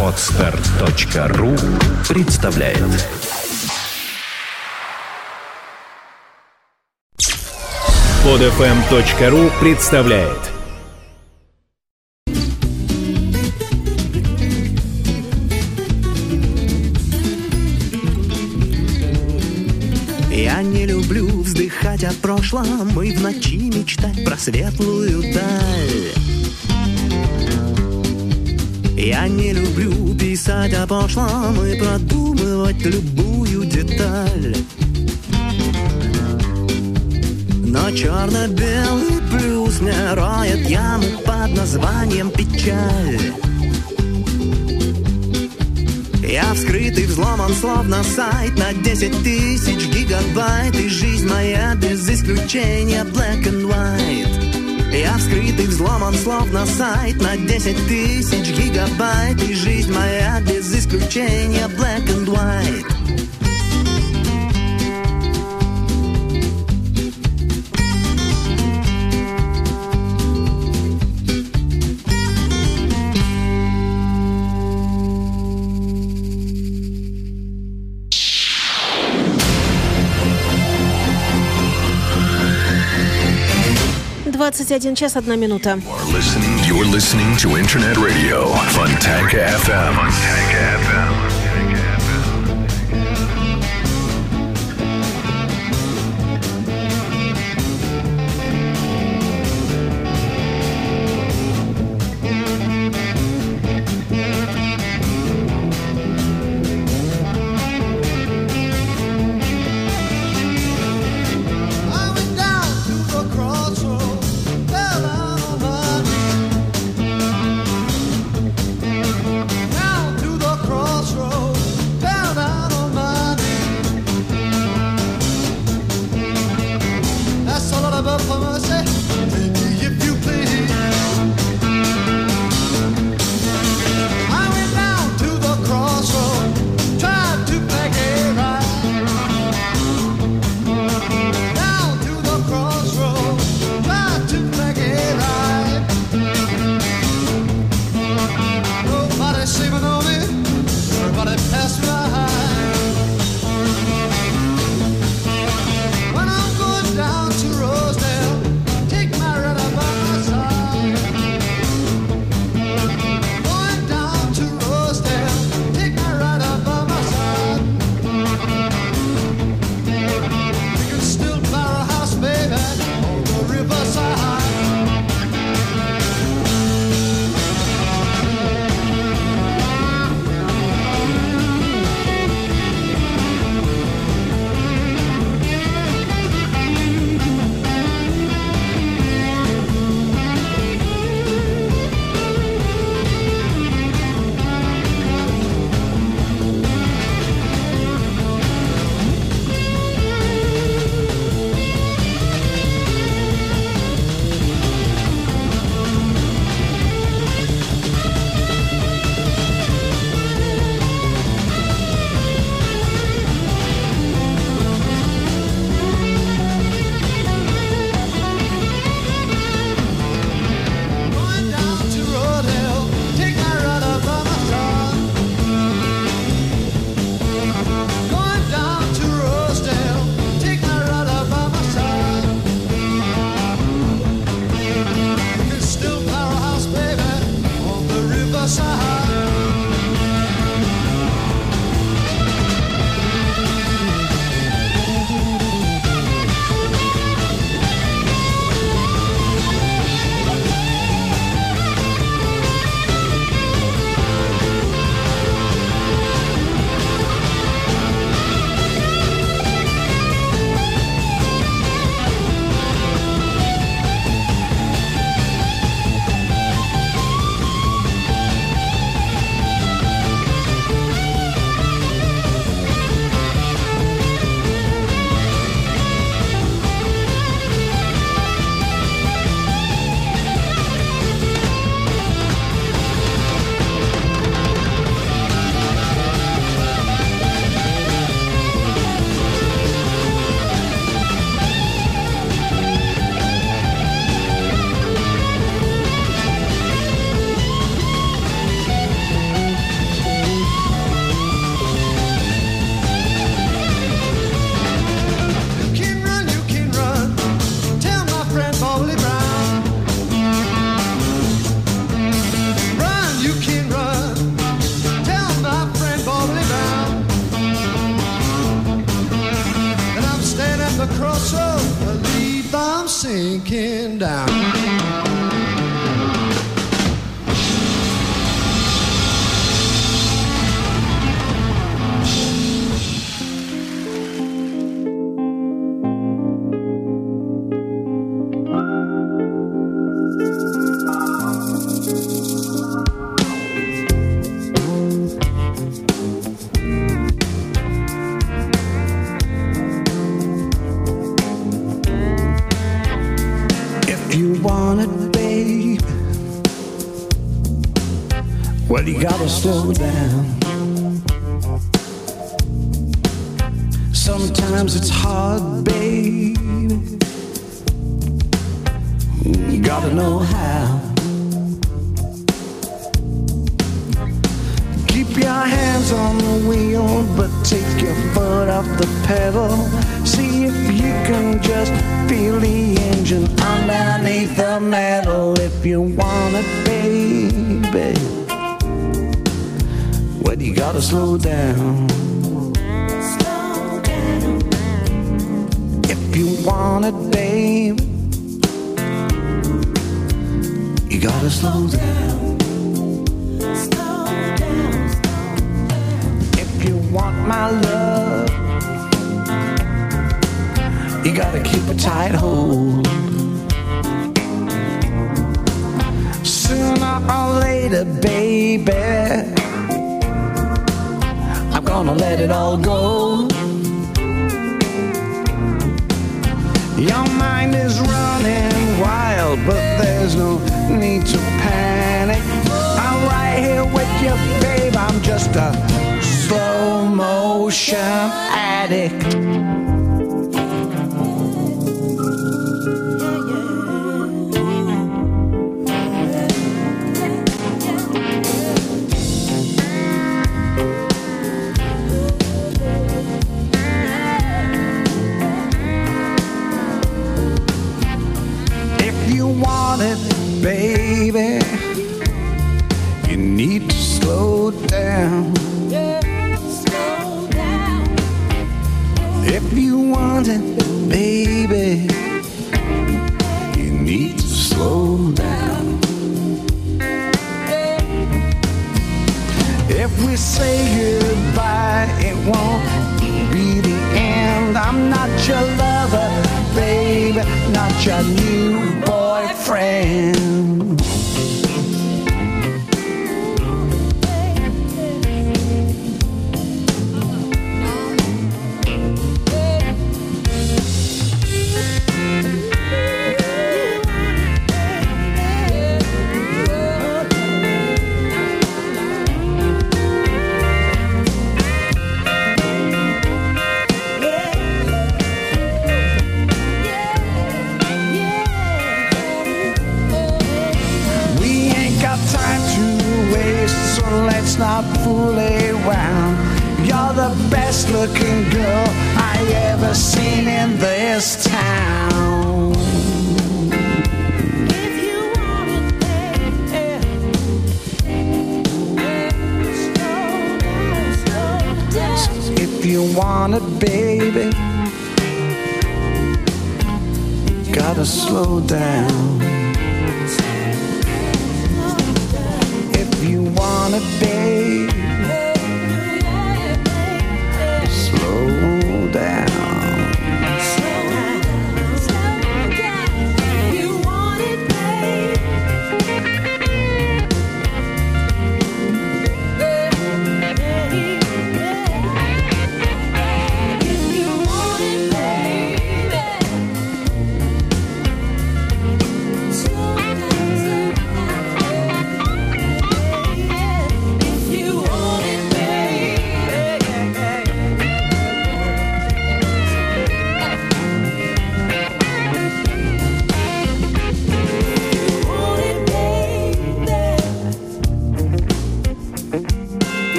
Отстар.ру представляет. Подфм.ру представляет. Я не люблю вздыхать о прошлом И в ночи мечтать про светлую даль Я не люблю писать о прошлом И продумывать любую деталь. Но черно-белый плюс мне роет яму под названием печаль я вскрытый, взломан, словно сайт на 10 тысяч гигабайт. И жизнь моя без исключения black and white Я вскрытый, взломан, словно сайт на 10 тысяч гигабайт. И жизнь моя без исключения black and white Двадцать один час одна минута. You're listening, you're listening to Internet Radio Fontanka FM. Fontanka FM. Well, you gotta slow down. Sometimes it's hard, baby. You gotta know how. Keep your hands on the wheel, but take your foot off the pedal. See if you can just feel the engine underneath the metal if you want it, Well, you gotta slow down. If you want it, babe, you gotta slow down. If you want my love, you gotta keep a tight hold. Sooner or later, baby, gonna let it all go. Your mind is running wild, but there's no need to panic. I'm right here with you, babe. I'm just a slow motion addict.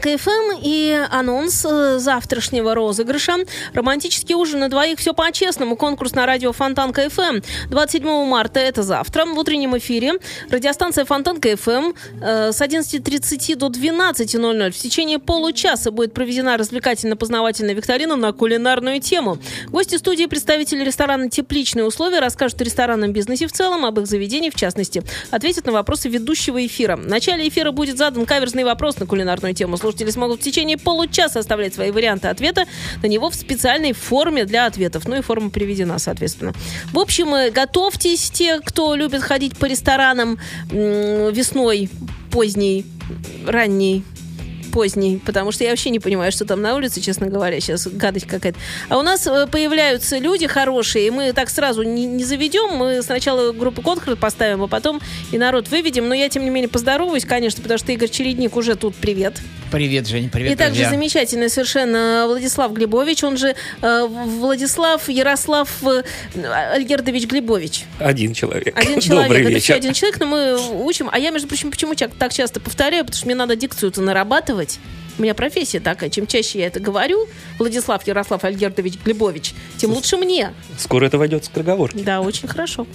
Фонтанка ФМ и анонс э, завтрашнего розыгрыша. Романтический ужин на двоих «Все по-честному». Конкурс на радио Фонтанка ФМ. 27 марта, это завтра, в утреннем эфире. Радиостанция Фонтанка ФМ э, с 11.30 до 12.00. В течение получаса будет проведена развлекательно-познавательная викторина на кулинарную тему. Гости студии, представители ресторана «Тепличные условия» расскажут о ресторанном бизнесе в целом, об их заведении в частности. Ответят на вопросы ведущего эфира. В начале эфира будет задан каверзный вопрос на кулинарную тему. Слушатели смогут в течение получаса оставлять свои варианты ответа на него в специальной форме для ответов. Ну и форма приведена, соответственно. В общем, э, готовьтесь те, кто любит ходить по ресторанам весной, поздней, ранней, поздний, потому что я вообще не понимаю, что там на улице, честно говоря, сейчас гадость какая-то. А у нас э, появляются люди хорошие, и мы так сразу не, не заведем, мы сначала группу конкурс поставим, а потом и народ выведем, но я, тем не менее, поздороваюсь, конечно, потому что Игорь Чередник уже тут, привет. Привет, Женя, привет, И также друзья. замечательный совершенно Владислав Глебович, он же э, Владислав Ярослав э, Альгердович Глебович. Один человек. Один человек, Добрый это вечер. один человек, но мы учим. А я, между прочим, почему так часто повторяю? Потому что мне надо дикцию-то нарабатывать. У меня профессия такая. Чем чаще я это говорю, Владислав Ярослав Альгердович Глебович, тем лучше мне. Скоро это войдет в скороговорки. Да, очень хорошо.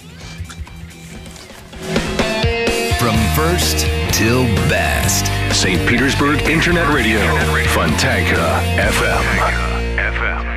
From first till best. St. Petersburg Internet Radio. Fontanka FM. Yeah,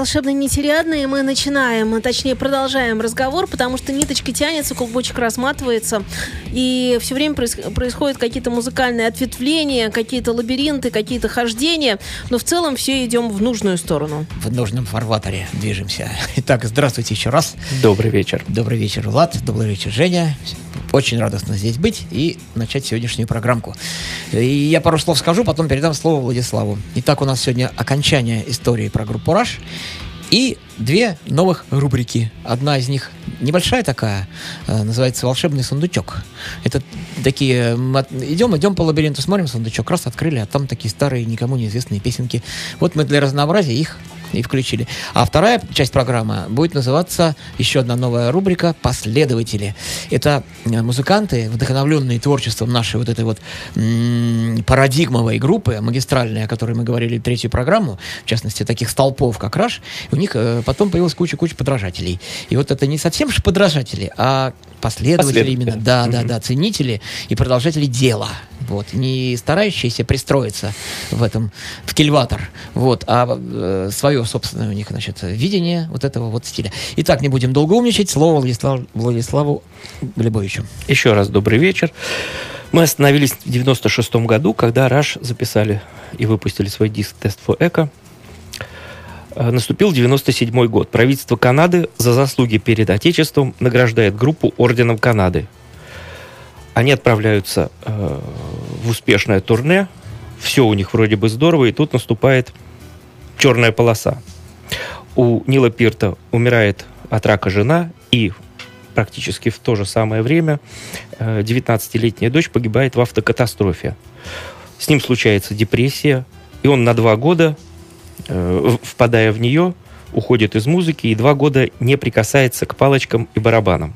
волшебные нетериадные, мы начинаем, а точнее продолжаем разговор, потому что ниточка тянется, клубочек разматывается, и все время проис- происходят какие-то музыкальные ответвления, какие-то лабиринты, какие-то хождения, но в целом все идем в нужную сторону. В нужном фарватере движемся. Итак, здравствуйте еще раз. Добрый вечер. Добрый вечер, Влад. Добрый вечер, Женя. Очень радостно здесь быть и начать сегодняшнюю программку. И я пару слов скажу, потом передам слово Владиславу. Итак, у нас сегодня окончание истории про группу «Раш». И две новых рубрики. Одна из них небольшая такая, э, называется «Волшебный сундучок». Это такие... Идем, идем по лабиринту, смотрим сундучок, раз открыли, а там такие старые, никому неизвестные песенки. Вот мы для разнообразия их и включили. А вторая часть программы будет называться еще одна новая рубрика «Последователи». Это э, музыканты, вдохновленные творчеством нашей вот этой вот парадигмовой группы, магистральной, о которой мы говорили третью программу, в частности, таких столпов, как Раш, у них э, потом появилась куча-куча подражателей. И вот это не совсем же подражатели, а последователи Последователи. именно, да, да, да, ценители и продолжатели дела. Вот, не старающиеся пристроиться в этом, в кильватор, вот, а свое собственное у них, значит, видение вот этого вот стиля. Итак, не будем долго умничать, слово Владислав- Владиславу Глебовичу. Еще раз добрый вечер. Мы остановились в 96 году, когда Раш записали и выпустили свой диск «Тест for Echo». Э, Наступил 97 год. Правительство Канады за заслуги перед Отечеством награждает группу Орденом Канады. Они отправляются э, в успешное турне. Все у них вроде бы здорово, и тут наступает черная полоса. У Нила Пирта умирает от рака жена, и практически в то же самое время э, 19-летняя дочь погибает в автокатастрофе. С ним случается депрессия, и он на два года, э, впадая в нее, уходит из музыки и два года не прикасается к палочкам и барабанам.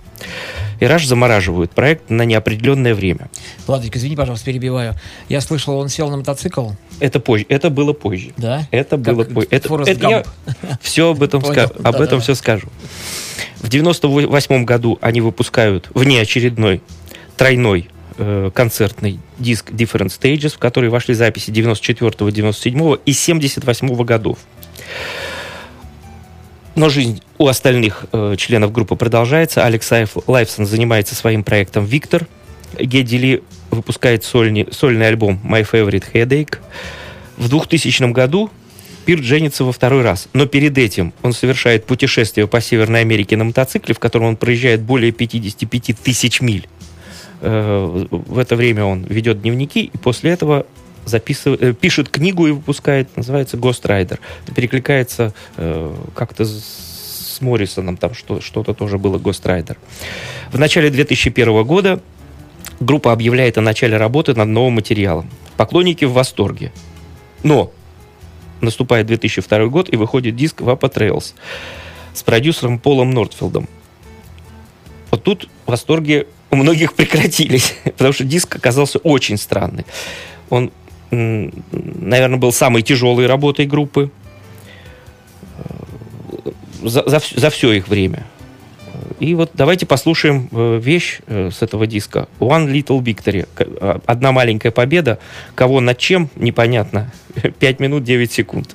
И Раш замораживают проект на неопределенное время. Владик, извини, пожалуйста, перебиваю. Я слышал, он сел на мотоцикл, Это позже, это было позже. да? Это Как было позже. Это, это я все об этом, ска- об Да-да-да. этом все скажу. В 98 году они выпускают внеочередной тройной э, концертный диск Different Stages, в который вошли записи 94, 97 и 78 годов. Но жизнь у остальных э, членов группы продолжается. Алекс Лайф- Лайфсон занимается своим проектом «Виктор». Гедди Ли выпускает сольни- сольный альбом «My Favorite Headache». В 2000 году Пирт женится во второй раз. Но перед этим он совершает путешествие по Северной Америке на мотоцикле, в котором он проезжает более 55 тысяч миль. Э, В это время он ведет дневники, и после этого записывает, э, пишет книгу и выпускает, называется «Ghost Rider». Перекликается э, как-то с Моррисоном, там что, что-то тоже было «Ghost Rider». В начале 2001 года группа объявляет о начале работы над новым материалом. Поклонники в восторге. Но наступает 2002 год и выходит диск «Vapa Trails» с продюсером Полом Нортфилдом. Вот тут восторги у многих прекратились, потому что диск оказался очень странный. Он, наверное, был самой тяжелой работой группы э, за, за, за все их время. И вот давайте послушаем э, вещь э, с этого диска. One Little Victory. Э, Одна маленькая победа. Кого над чем, непонятно. 5 минут 9 секунд.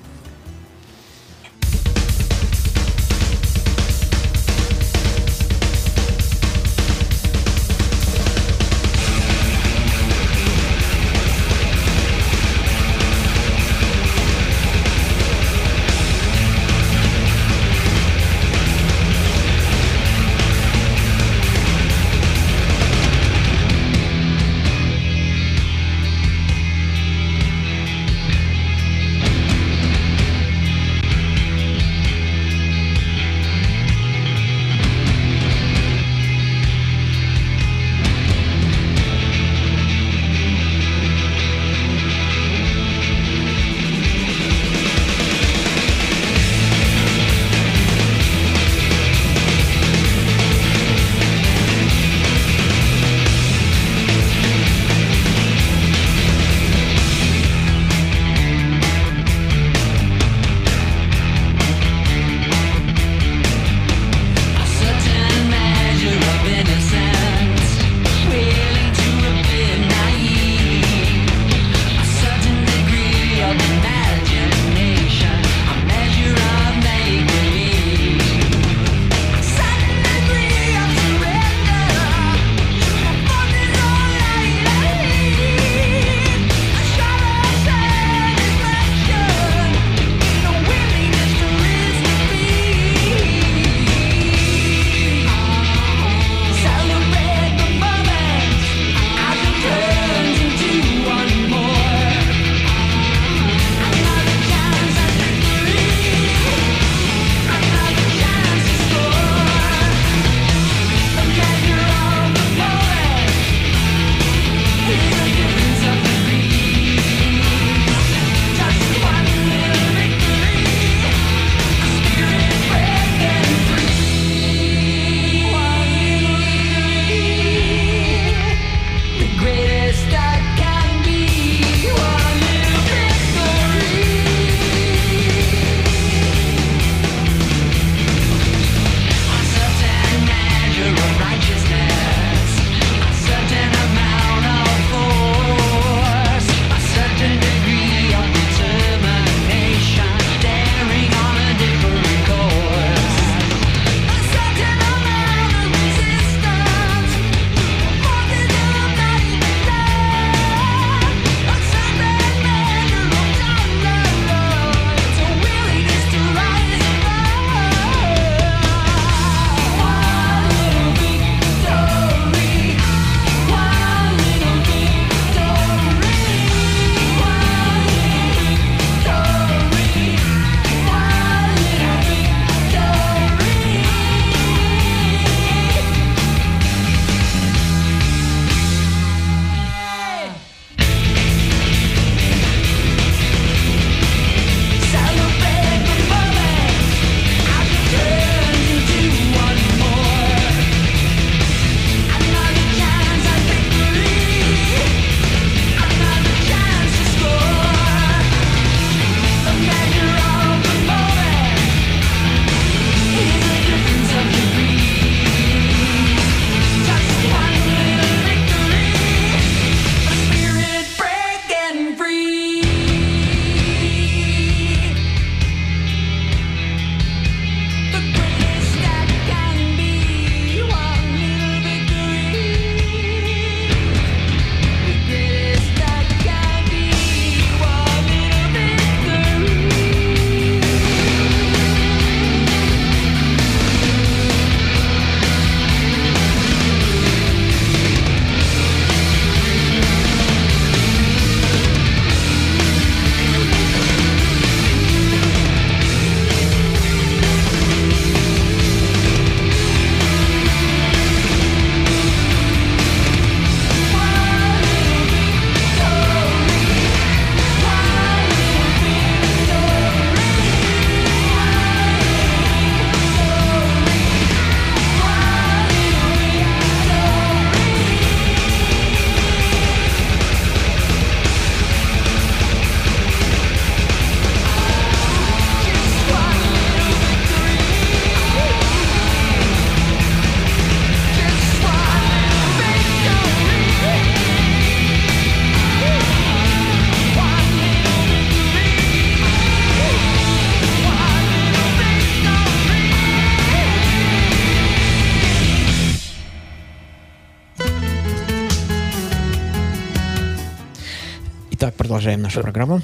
Продолжаем нашу программу.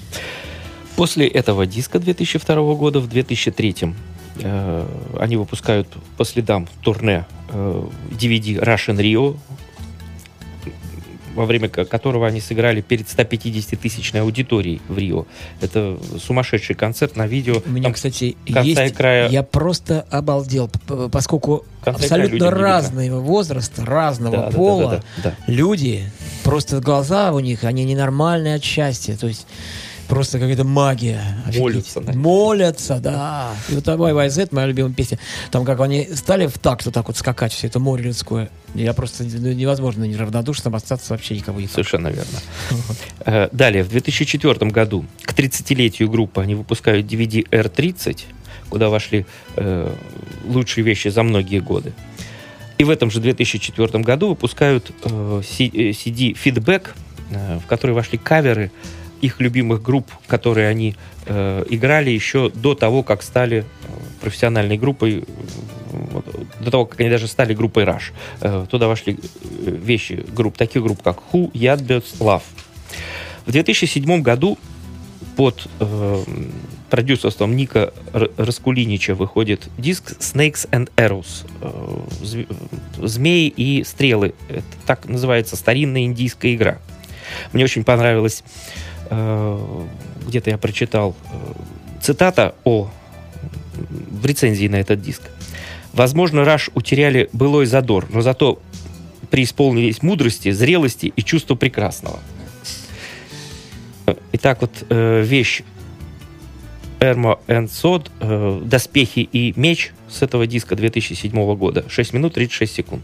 После этого диска 2002 года в 2003 э, они выпускают по следам турне э, DVD Russian Rio, во время ко- которого они сыграли перед 150-тысячной аудиторией в Рио. Это сумасшедший концерт на видео. У меня, Там кстати, есть... края- Я просто обалдел, поскольку абсолютно разного возраста, разного Да, да, да, пола да, да, да. люди, просто глаза у них, они ненормальные от счастья. То есть просто какая-то магия. Офигеть. Молятся, да. Молятся, да. И вот «Бай YZ, моя любимая песня. Там как они стали в такт вот так вот скакать, все это море людское. Я просто ну, невозможно неравнодушным остаться вообще никого не Совершенно верно. Э, Далее, в 2004 году к 30-летию группы они выпускают DVD R30, куда вошли э, лучшие вещи за многие годы. И в этом же 2004 году выпускают э, си- э, CD Feedback, э, в который вошли каверы их любимых групп, которые они э, играли еще до того, как стали э, профессиональной группой, э, до того, как они даже стали группой Rush. Э, туда вошли э, вещи групп, таких групп, как Who, Yardbirds, Love. В 2007 году под э, продюсерством Ника Раскулинича выходит диск Snakes and Arrows. э, Змеи и стрелы. Это так называется старинная индийская игра. Мне очень понравилось, где-то я прочитал э, цитата о в рецензии на этот диск. Возможно, Раш утеряли былой задор, но зато преисполнились мудрости, зрелости и чувства прекрасного. Итак, вот э, вещь Эрмо and Сод, э, Доспехи и меч с этого диска 2007 года. 6 минут 36 секунд.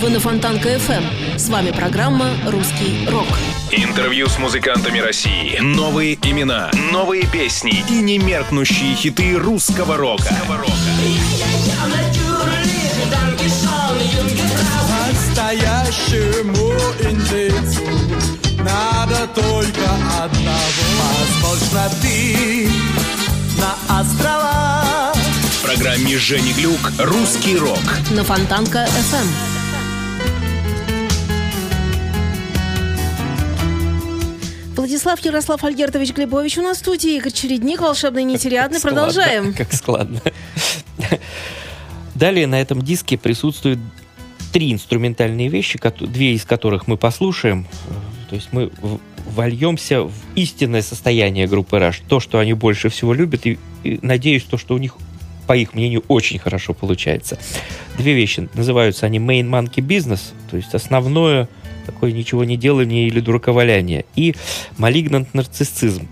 Вы на Фонтанка FM. С вами программа «Русский рок». Интервью с музыкантами России. Новые имена, новые песни и немеркнущие хиты русского рока. Настоящему индейцу надо только одного. Возможно, ты на острова В программе Жени Глюк «Русский рок». На Фонтанка Владислав Ярослав Альгертович Глебович у нас в студии. Игорь Чередник, волшебный. Складно, Продолжаем. Как складно. Далее на этом диске присутствуют три инструментальные вещи, две из которых мы послушаем. То есть мы вольемся в истинное состояние группы Rush. То, что они больше всего любят, и, и надеюсь, то, что у них, по их мнению, очень хорошо получается. Две вещи. Называются они Main Monkey Business, то есть основное такое ничего не делание или дураковаляние. И Malignant нарциссизм,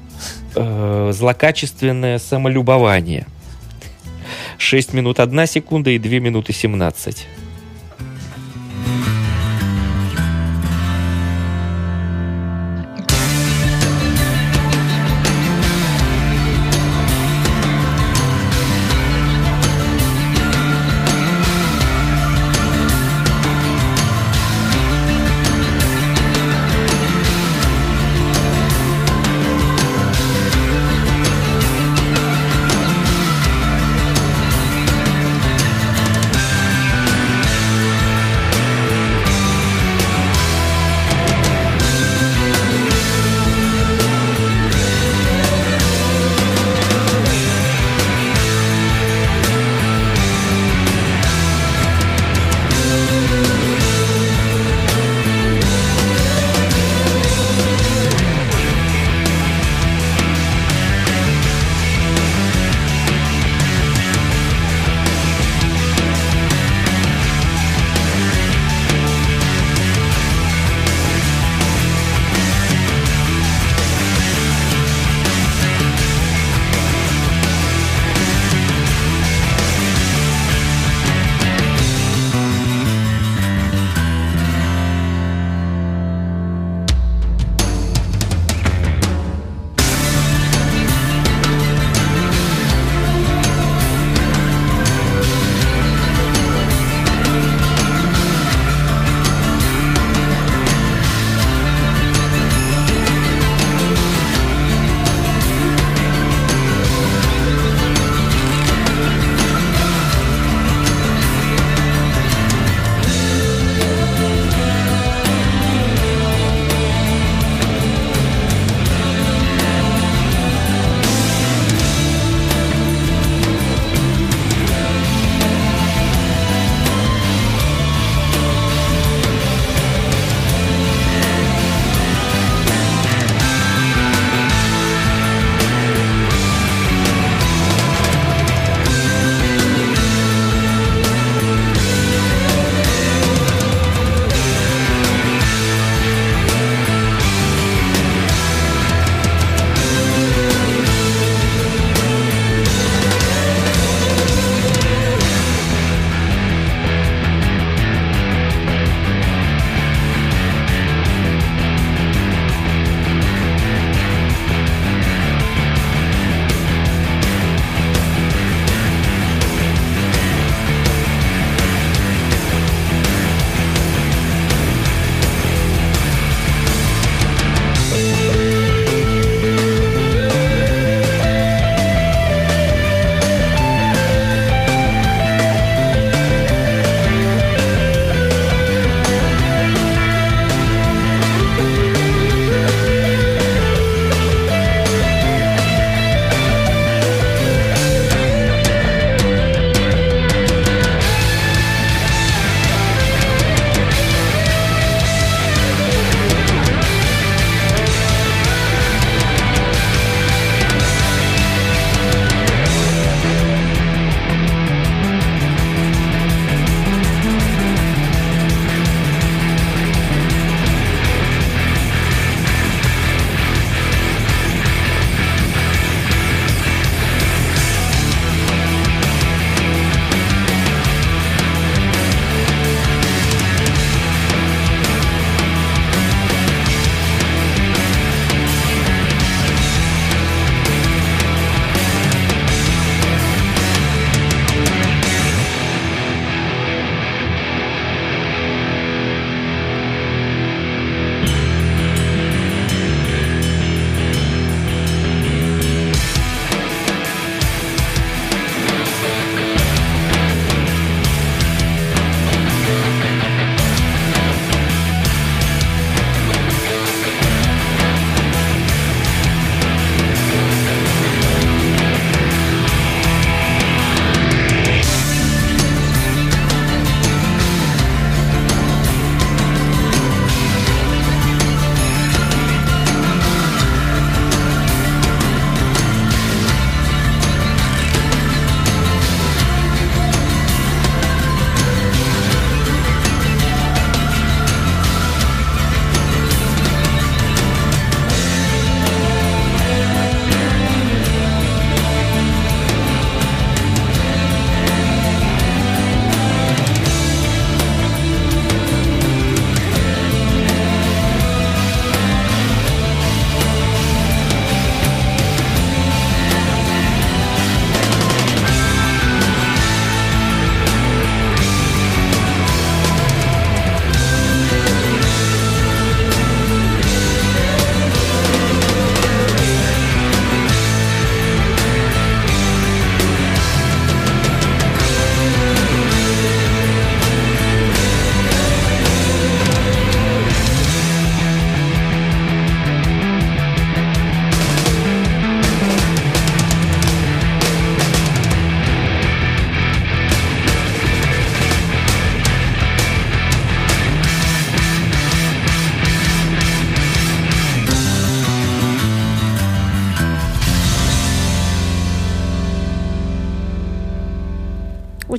э, злокачественное самолюбование. 6 минут 1 секунда и 2 минуты 17.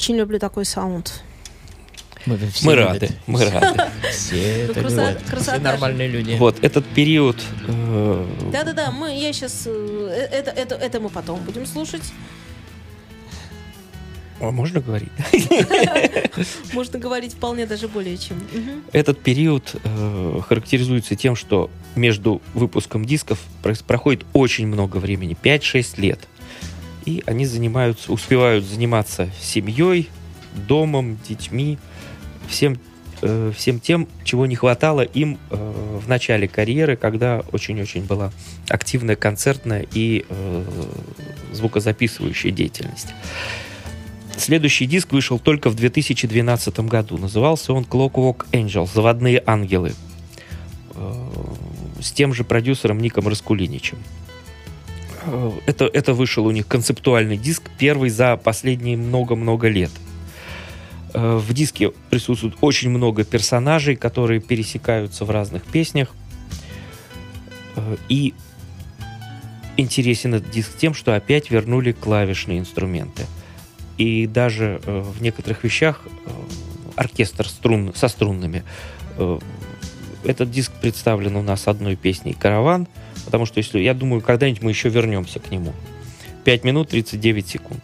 Очень люблю такой саунд. Мы, рады, мы рады. Все это красота- Все нормальные люди. Вот, этот период э, Да-да-да, мы, я сейчас... Это, это, это мы потом будем слушать. а можно говорить? Можно говорить вполне даже более чем. Этот период э, характеризуется тем, что между выпуском дисков проходит очень много времени, 5-6 лет. И они занимаются, успевают заниматься семьей, домом, детьми, всем, э, всем тем, чего не хватало им э, в начале карьеры, когда очень-очень была активная концертная и э, звукозаписывающая деятельность. Следующий диск вышел только в 2012 году. Назывался он Clockwork Angel, Заводные ангелы. Э, С тем же продюсером Ником Раскулиничем. Э, Это, это вышел у них концептуальный диск, первый за последние много-много лет. Э, В диске присутствует очень много персонажей, которые пересекаются в разных песнях. Э, И интересен этот диск тем, что опять вернули клавишные инструменты. И даже в некоторых вещах оркестр струн, со струнными. Этот диск представлен у нас одной песней «Караван», потому что, если, я думаю, когда-нибудь мы еще вернемся к нему. 5 минут 39 секунд.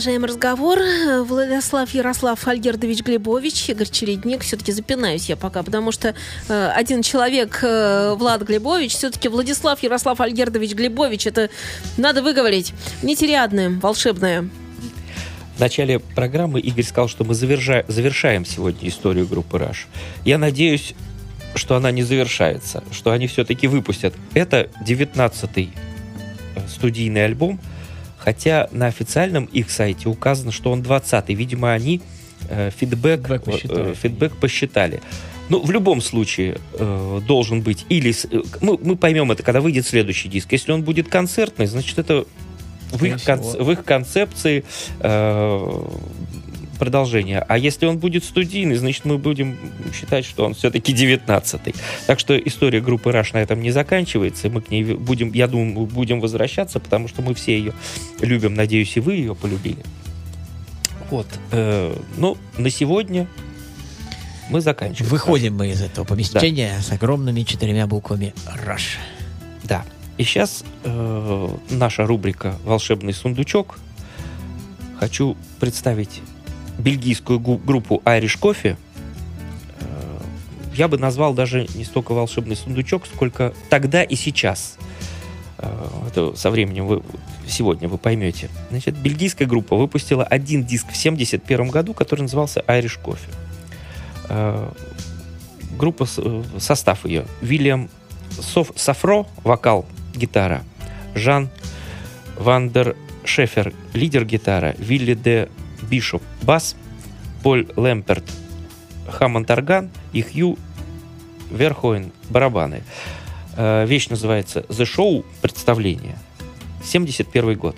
Продолжаем разговор. Владислав Ярослав Альгердович Глебович, Игорь Чередник. Все-таки запинаюсь я пока, потому что э, один человек, э, Влад Глебович, все-таки Владислав Ярослав Альгердович Глебович, это надо выговорить. Нетериадное, волшебное. В начале программы Игорь сказал, что мы заверша- завершаем сегодня историю группы Rush. Я надеюсь, что она не завершается, что они все-таки выпустят. Это 19-й э, студийный альбом, хотя на официальном их сайте указано, что он 20-й. Видимо, они э, фидбэк, Фидбэк посчитали. э, фидбэк посчитали. Ну, в любом случае э, должен быть или... э, Мы, мы поймем это, когда выйдет следующий диск. Если он будет концертный, значит, это в их, конц- в их концепции э, продолжение. А если он будет студийный, значит, мы будем считать, что он все-таки 19-й. Так что история группы Rush на этом не заканчивается. Мы к ней будем, я думаю, будем возвращаться, потому что мы все ее любим. Надеюсь, и вы ее полюбили. Вот. Э, ну, на сегодня мы заканчиваем. Выходим мы из этого помещения с огромными четырьмя буквами «Раш». Да. И сейчас наша рубрика «Волшебный сундучок». Хочу представить бельгийскую группу Irish Coffee. Э, Я бы назвал даже не столько «Волшебный сундучок», сколько «Тогда и сейчас». Э, Это со временем вы сегодня вы поймете. Значит, бельгийская группа выпустила один диск в 1971 году, который назывался Irish Coffee. Э, Группа, состав ее. Вильям Соф- Сафро, вокал, гитара. Жан Вандер Шефер, лидер гитара. Вилли де Бишоп, бас. Поль Лэмперт, Хаммонд орган. И Хью Верхоин, барабаны. Э, Вещь называется The Show, представление. 71 год.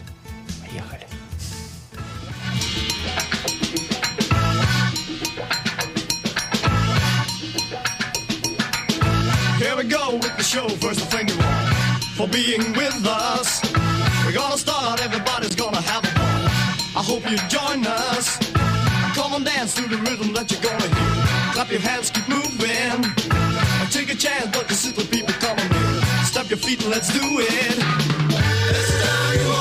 Show. First, you all for being with us. We're gonna start, everybody's I hope you join us. Come on, dance to the rhythm that you're gonna hear. Clap your hands, keep moving. Take a chance, but the simple people come on here. Step your feet and let's do it. This time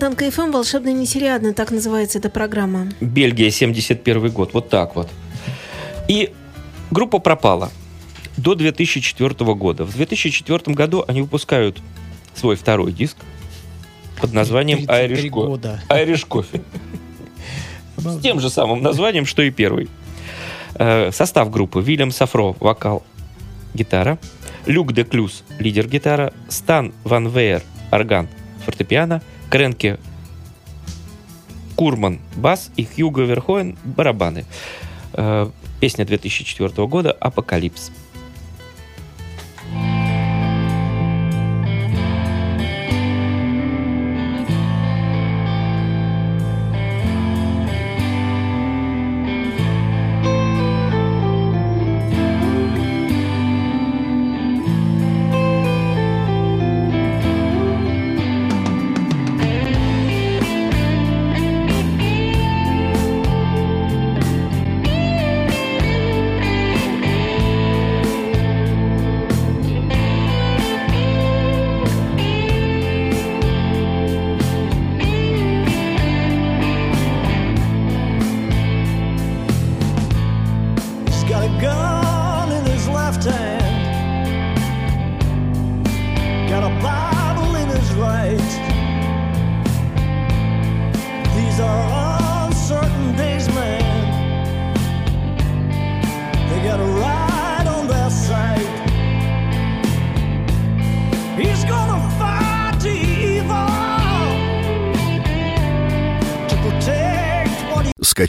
Фонтанка ФМ «Волшебный несериадный», так называется эта программа. Бельгия, 71 год. Вот так вот. И группа пропала до 2004 года. В 2004 году они выпускают свой второй диск под названием 33 Irish, Co-. Irish Coffee. С тем же самым названием, что и первый. Э, Состав группы. Вильям Сафро, вокал, гитара. Люк де Клюс, лидер гитара. Стан Ван Вейер, орган, фортепиано. Кренке Курман, бас и Хьюго Верхоен, барабаны. Э, Песня 2004 года «Apocalypse».